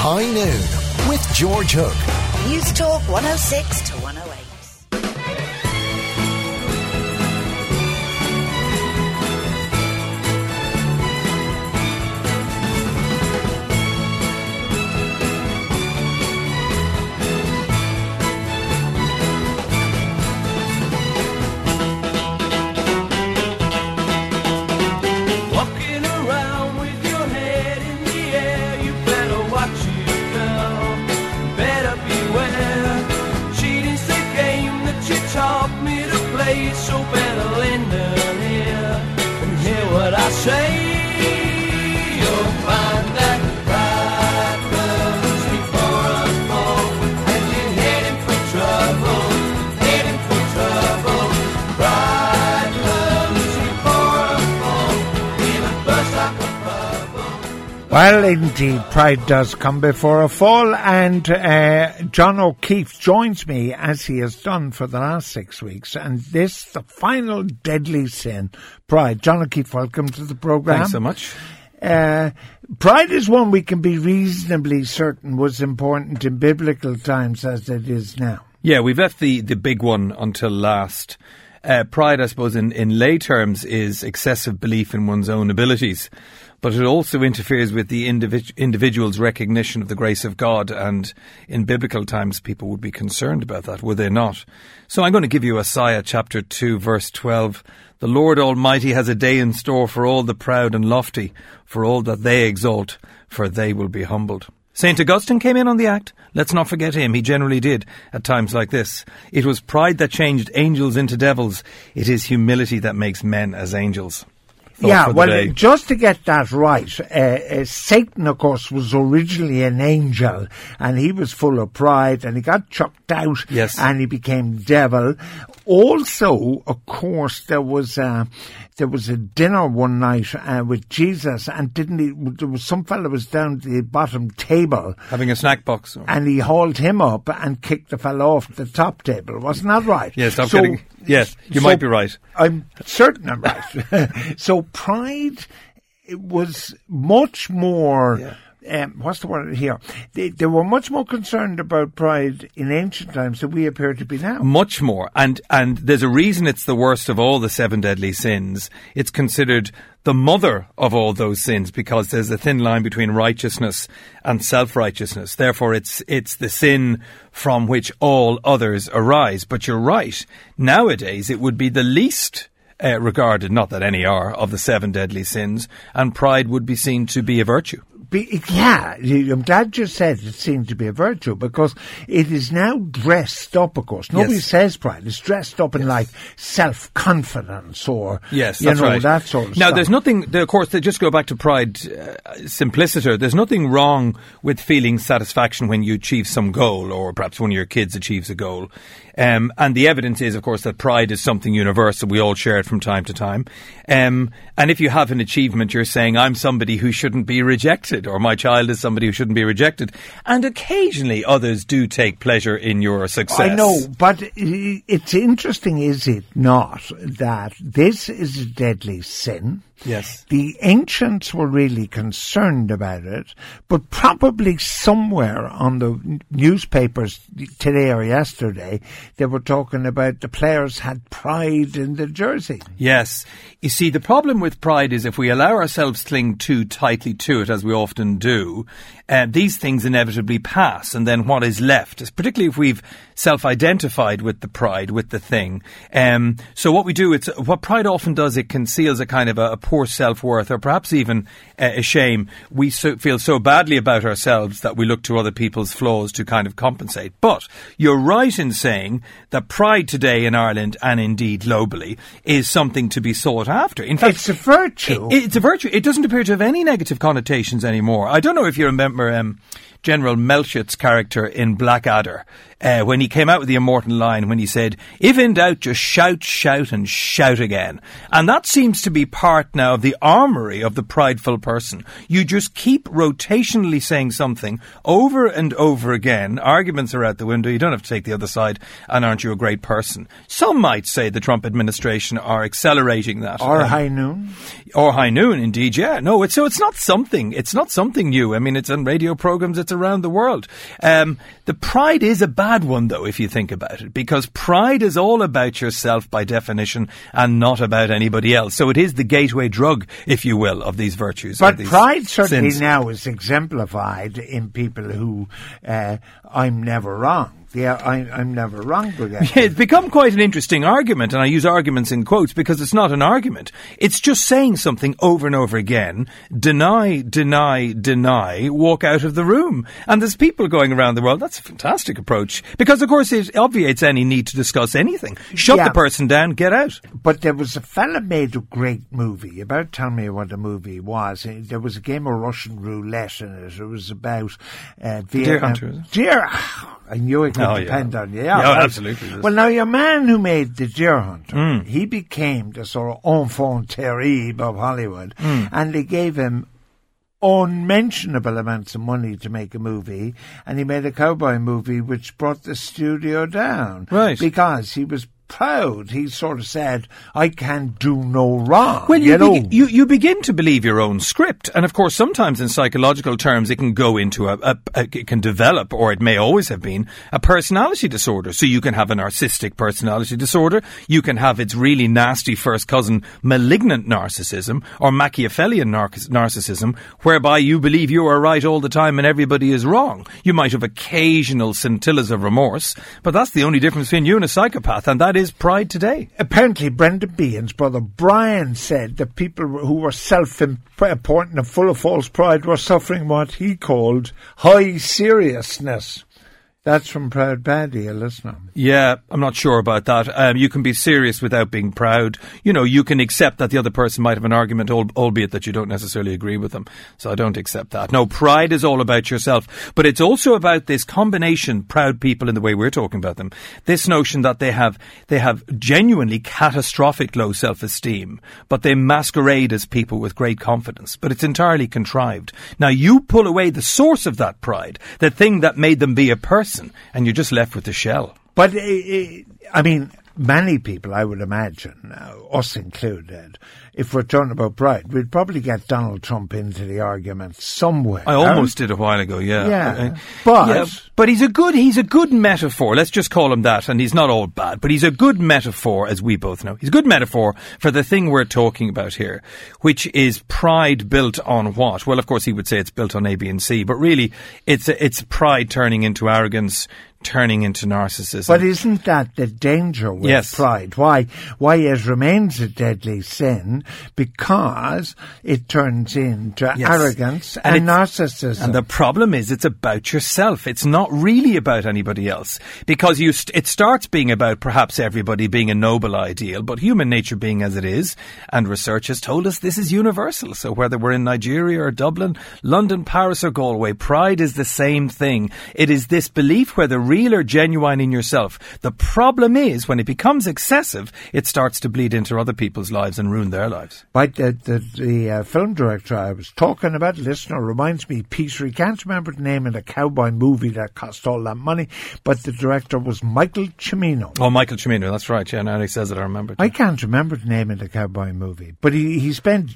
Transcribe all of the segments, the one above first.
High Noon with George Hook. News Talk 106 to 108. Well, indeed, pride does come before a fall, and uh, John O'Keefe joins me as he has done for the last six weeks, and this, the final deadly sin, pride. John O'Keefe, welcome to the program. Thanks so much. Uh, pride is one we can be reasonably certain was important in biblical times as it is now. Yeah, we've left the, the big one until last. Uh, pride, I suppose, in, in lay terms, is excessive belief in one's own abilities, but it also interferes with the individ- individual's recognition of the grace of God. And in biblical times, people would be concerned about that, would they not? So I'm going to give you Isaiah chapter 2, verse 12. The Lord Almighty has a day in store for all the proud and lofty, for all that they exalt, for they will be humbled. St. Augustine came in on the act. Let's not forget him. He generally did at times like this. It was pride that changed angels into devils. It is humility that makes men as angels. Yeah, well, day. just to get that right, uh, uh, Satan, of course, was originally an angel, and he was full of pride, and he got chucked out, Yes. and he became devil. Also, of course, there was uh, there was a dinner one night uh, with Jesus, and didn't he? There was some fellow was down at the bottom table, Having a snack box. or- and he hauled him up and kicked the fellow off the top table. Wasn't that right? Yes, stop So- getting- yes, you so might be right. I'm certain I'm right. so pride it was much more. Um, what's the word here? They, they were much more concerned about pride in ancient times than we appear to be now. Much more. And, and there's a reason it's the worst of all the seven deadly sins. It's considered the mother of all those sins because there's a thin line between righteousness and self-righteousness. Therefore, it's, it's the sin from which all others arise. But you're right. Nowadays, it would be the least uh, regarded, not that any are, of the seven deadly sins, and pride would be seen to be a virtue. Be, yeah, I'm glad you said it seemed to be a virtue because it is now dressed up, of course. Nobody Yes. says pride. It's dressed up in like self-confidence or, Yes, you know, right. that sort of stuff. now, stuff. there's nothing. Of course, to just go back to pride, uh, simpliciter. There's nothing wrong with feeling satisfaction when you achieve some goal, or perhaps one of your kids achieves a goal. Um, and the evidence is, of course, that pride is something universal. We all share it from time to time. Um, and if you have an achievement, you're saying, "I'm somebody who shouldn't be rejected," or "My child is somebody who shouldn't be rejected." And occasionally, others do take pleasure in your success. I know, but it's interesting, is it not, that this is a deadly sin. Yes. The ancients were really concerned about it, but probably somewhere on the newspapers today or yesterday, they were talking about the players had pride in the jersey. Yes. You see, the problem with pride is if we allow ourselves to cling too tightly to it, as we often do, uh, these things inevitably pass. And then what is left, is particularly if we've self-identified with the pride, with the thing. Um, so what we do, it's what pride often does, it conceals a kind of a, a poor self-worth or perhaps even uh, a shame. We so, feel so badly about ourselves that we look to other people's flaws to kind of compensate. But you're right in saying that pride today in Ireland and indeed globally is something to be sought after. In fact, It's a virtue. it- it's a virtue. It doesn't appear to have any negative connotations anymore. I don't know if you remember um, General Melchett's character in Blackadder uh, when he came out with the immortal line when he said, "If in doubt, just shout, shout, and shout again." And that seems to be part now of the armory of the prideful person. You just keep rotationally saying something over and over again. Arguments are out the window. You don't have to take the other side. And aren't you a great person? Some might say the Trump administration are accelerating that. or Um, high noon. or high noon, indeed. Yeah, no. It's so it's not something. It's not something new. I mean, it's on radio programs. That's around the world. Um, the pride is a bad one, though, if you think about it, because pride is all about yourself by definition and not about anybody else. So it is the gateway drug, if you will, of these virtues. But these pride certainly sins. now is exemplified in people who uh, I'm never wrong. Yeah, I, I'm never wrong. Brigade. Yeah, it's become quite an interesting argument, and I use arguments in quotes because it's not an argument. It's just saying something over and over again, deny, deny, deny, walk out of the room. And there's people going around the world, that's a fantastic approach, because of course it obviates any need to discuss anything. Shut Yeah. the person down, get out. But there was a fella made a great movie. About tell me what the movie was. Uh, There was a game of Russian roulette in it. It was about uh, Vietnam. Hunter. Deer. I knew it could Oh, yeah. depend on you. Yeah, well- absolutely. Well, now your man who made the Deer Hunter, Mm. he became the sort of enfant terrible of Hollywood, Mm. and they gave him unmentionable amounts of money to make a movie, and he made a cowboy movie which brought the studio down. Right. Because he was proud. He sort of said, I can do no wrong. Well, you, you know. begi- you, you begin to believe your own script. And of course, sometimes in psychological terms, it can go into a, a, a it can develop, or it may always have been, a personality disorder. So you can have a narcissistic personality disorder. You can have its really nasty first cousin, malignant narcissism, or Machiavellian narc- narcissism, whereby you believe you are right all the time and everybody is wrong. You might have occasional scintillas of remorse, but that's the only difference between you and a psychopath, and that is pride today. Apparently, Brendan Behan's brother Brian said that people who were self-important and full of false pride were suffering what he called high seriousness. That's from Proud Paddy, a listener. Yeah, I'm not sure about that. Um, you can be serious without being proud. You know, you can accept that the other person might have an argument, albeit that you don't necessarily agree with them. So I don't accept that. No, pride is all about yourself, but it's also about this combination, proud people in the way we're talking about them. This notion that they have, they have genuinely catastrophic low self-esteem, but they masquerade as people with great confidence, but it's entirely contrived. Now you pull away the source of that pride, the thing that made them be a person, and you're just left with the shell. But, uh, uh, I mean, many people, I would imagine, uh, us included, if we're talking about pride, we'd probably get Donald Trump into the argument somewhere. I almost did a while ago, yeah. Yeah, but- yeah, but he's a good he's a good metaphor. Let's just call him that, and he's not all bad, but he's a good metaphor, as we both know. He's a good metaphor for the thing we're talking about here, which is pride built on what? Well, of course, he would say it's built on A, B, and C, but really, it's it's pride turning into arrogance, turning into narcissism. But isn't that the danger with Yes. pride? Why? Why it remains a deadly sin? Because it turns into Yes. arrogance And and, narcissism. And the problem is, it's about yourself. It's not really about anybody else because you. St- it starts being about perhaps everybody being a noble ideal, but human nature being as it is, and research has told us this is universal. So whether we're in Nigeria or Dublin, London, Paris or Galway, pride is the same thing. It is this belief, whether real or genuine in yourself. The problem is when it becomes excessive, it starts to bleed into other people's lives and ruin their lives. But the, the, the uh, film director I was talking about, listener, reminds me, Peter, he can't remember the name of the cowboy movie that cost all that money, but the director was Michael Cimino. Oh, Michael Cimino, that's right. Yeah, now he says it, I remember. I can't remember the name of the cowboy movie, but he, he spent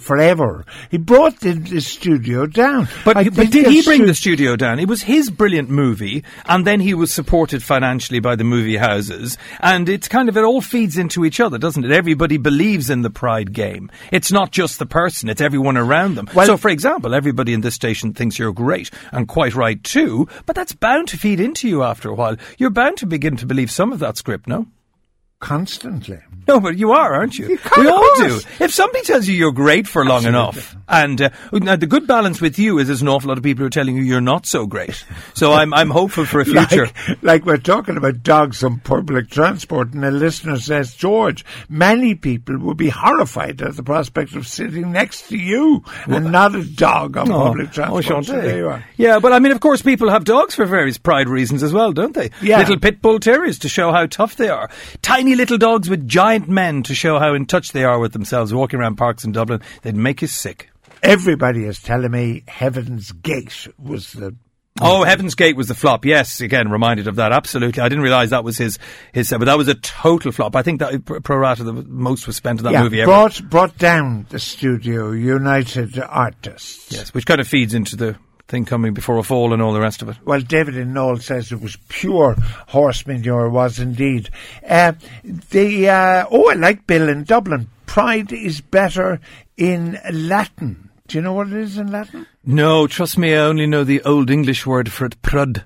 forever. He brought the, the studio down. But, I but did he bring stu- the studio down? It was his brilliant movie, and then he was supported financially by the movie houses, and it's kind of, it all feeds into each other, doesn't it? Everybody believes in the pride game. It's not just the person, it's everyone around them. Well- so, for example, everybody in this station thinks you're great, and quite right too, but that's bound to feed into you after a while. You're bound to begin to believe some of that script, no? Constantly. No, but you are, aren't you? we all do. If somebody tells you you're great for long enough, and uh, now the good balance with you is there's an awful lot of people who are telling you you're not so great. So I'm I'm hopeful for a future. Like, like we're talking about dogs on public transport, and a listener says, George, many people would be horrified at the prospect of sitting next to you and not a dog on public transport. Oh, So there you are. Yeah, but I mean, of course, people have dogs for various pride reasons as well, don't they? Yeah. Little pit bull terriers to show how tough they are. Tiny little dogs with giant men to show how in touch they are with themselves. Walking around parks in Dublin, they'd make you sick. Everybody is telling me Heaven's Gate was the Oh, Heaven's Gate was the flop. Yes, again, reminded of that. Absolutely. I didn't realise that was his, his, but that was a total flop. I think that pro rata the most was spent on that yeah, movie ever. brought brought down the studio United Artists. Yes, which kind of feeds into the thing coming before a fall and all the rest of it. Well, David in Knoll says it was pure horse manure, was indeed. Uh, the uh, oh, I like Bill in Dublin. Pride is better in Latin. Do you know what it is in Latin? No, trust me, I only know the old English word for it, prud.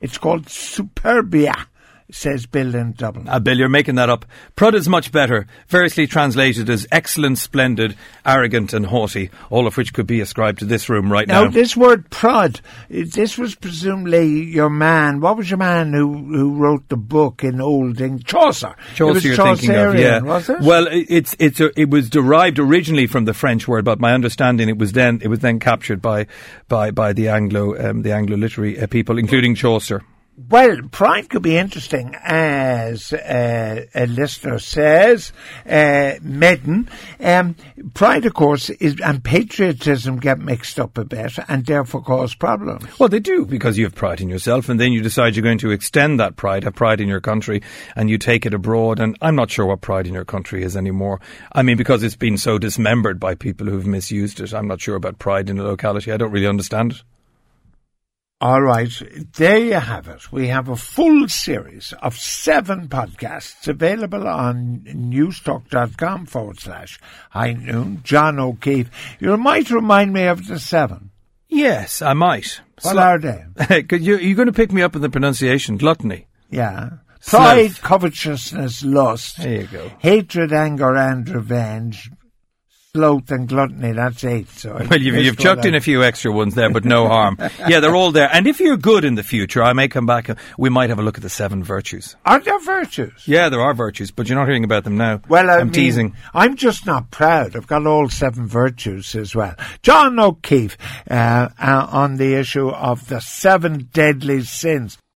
It's called superbia, says Bill in Dublin. Ah, Bill, you're making that up. Prud is much better, variously translated as excellent, splendid, arrogant, and haughty, all of which could be ascribed to this room right Now, now. this word prod, eh, this was presumably your man. What was your man who, who wrote the book in Old English? Chaucer. Chaucer you're thinking of, yeah. Was it? Well, it's it's a, it was derived originally from the French word, but my understanding it was then it was then captured by by by the Anglo um, the Anglo literary uh, people, including Chaucer. Well, pride could be interesting, as uh, a listener says, uh, Medden. Um, pride, of course, is and patriotism get mixed up a bit, and therefore cause problems. Well, they do because you have pride in yourself, and then you decide you're going to extend that pride, have pride in your country, and you take it abroad. And I'm not sure what pride in your country is anymore. I mean, because it's been so dismembered by people who've misused it. I'm not sure about pride in a locality. I don't really understand it. All right, there you have it. We have a full series of seven podcasts available on newstalk.com forward slash high noon. John O'Keefe. You might remind me of the seven. Yes, I might. What Sli- are they? Could you, you're going to pick me up in the pronunciation, gluttony. Yeah. Pride, Sloth. covetousness, lust. There you go. Hatred, anger, and revenge. Sloth and gluttony, that's eight. So Well, you've, you've chucked in a few extra ones there, but no harm. Yeah, they're all there. And if you're good in the future, I may come back. and We might have a look at the seven virtues. Are there virtues? Yeah, there are virtues, but you're not hearing about them now. Well, I I'm mean, teasing. I'm just not proud. I've got all seven virtues as well. John O'Keefe uh, uh, on the issue of the seven deadly sins.